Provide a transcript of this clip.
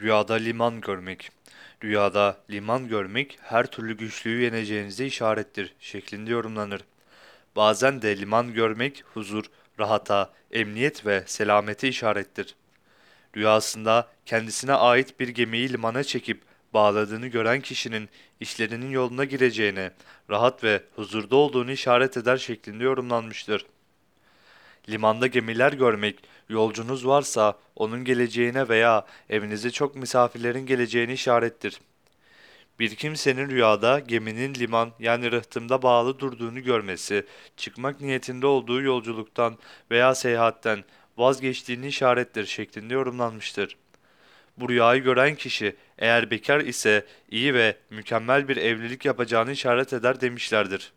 Rüyada liman görmek. Rüyada liman görmek her türlü güçlüğü yeneceğinize işarettir şeklinde yorumlanır. Bazen de liman görmek huzur, rahata, emniyet ve selamete işarettir. Rüyasında kendisine ait bir gemiyi limana çekip bağladığını gören kişinin işlerinin yoluna gireceğine, rahat ve huzurda olduğunu işaret eder şeklinde yorumlanmıştır. Limanda gemiler görmek, yolcunuz varsa onun geleceğine veya evinize çok misafirlerin geleceğini işarettir. Bir kimsenin rüyada geminin liman yani rıhtımda bağlı durduğunu görmesi, çıkmak niyetinde olduğu yolculuktan veya seyahatten vazgeçtiğini işarettir şeklinde yorumlanmıştır. Bu rüyayı gören kişi eğer bekar ise iyi ve mükemmel bir evlilik yapacağını işaret eder demişlerdir.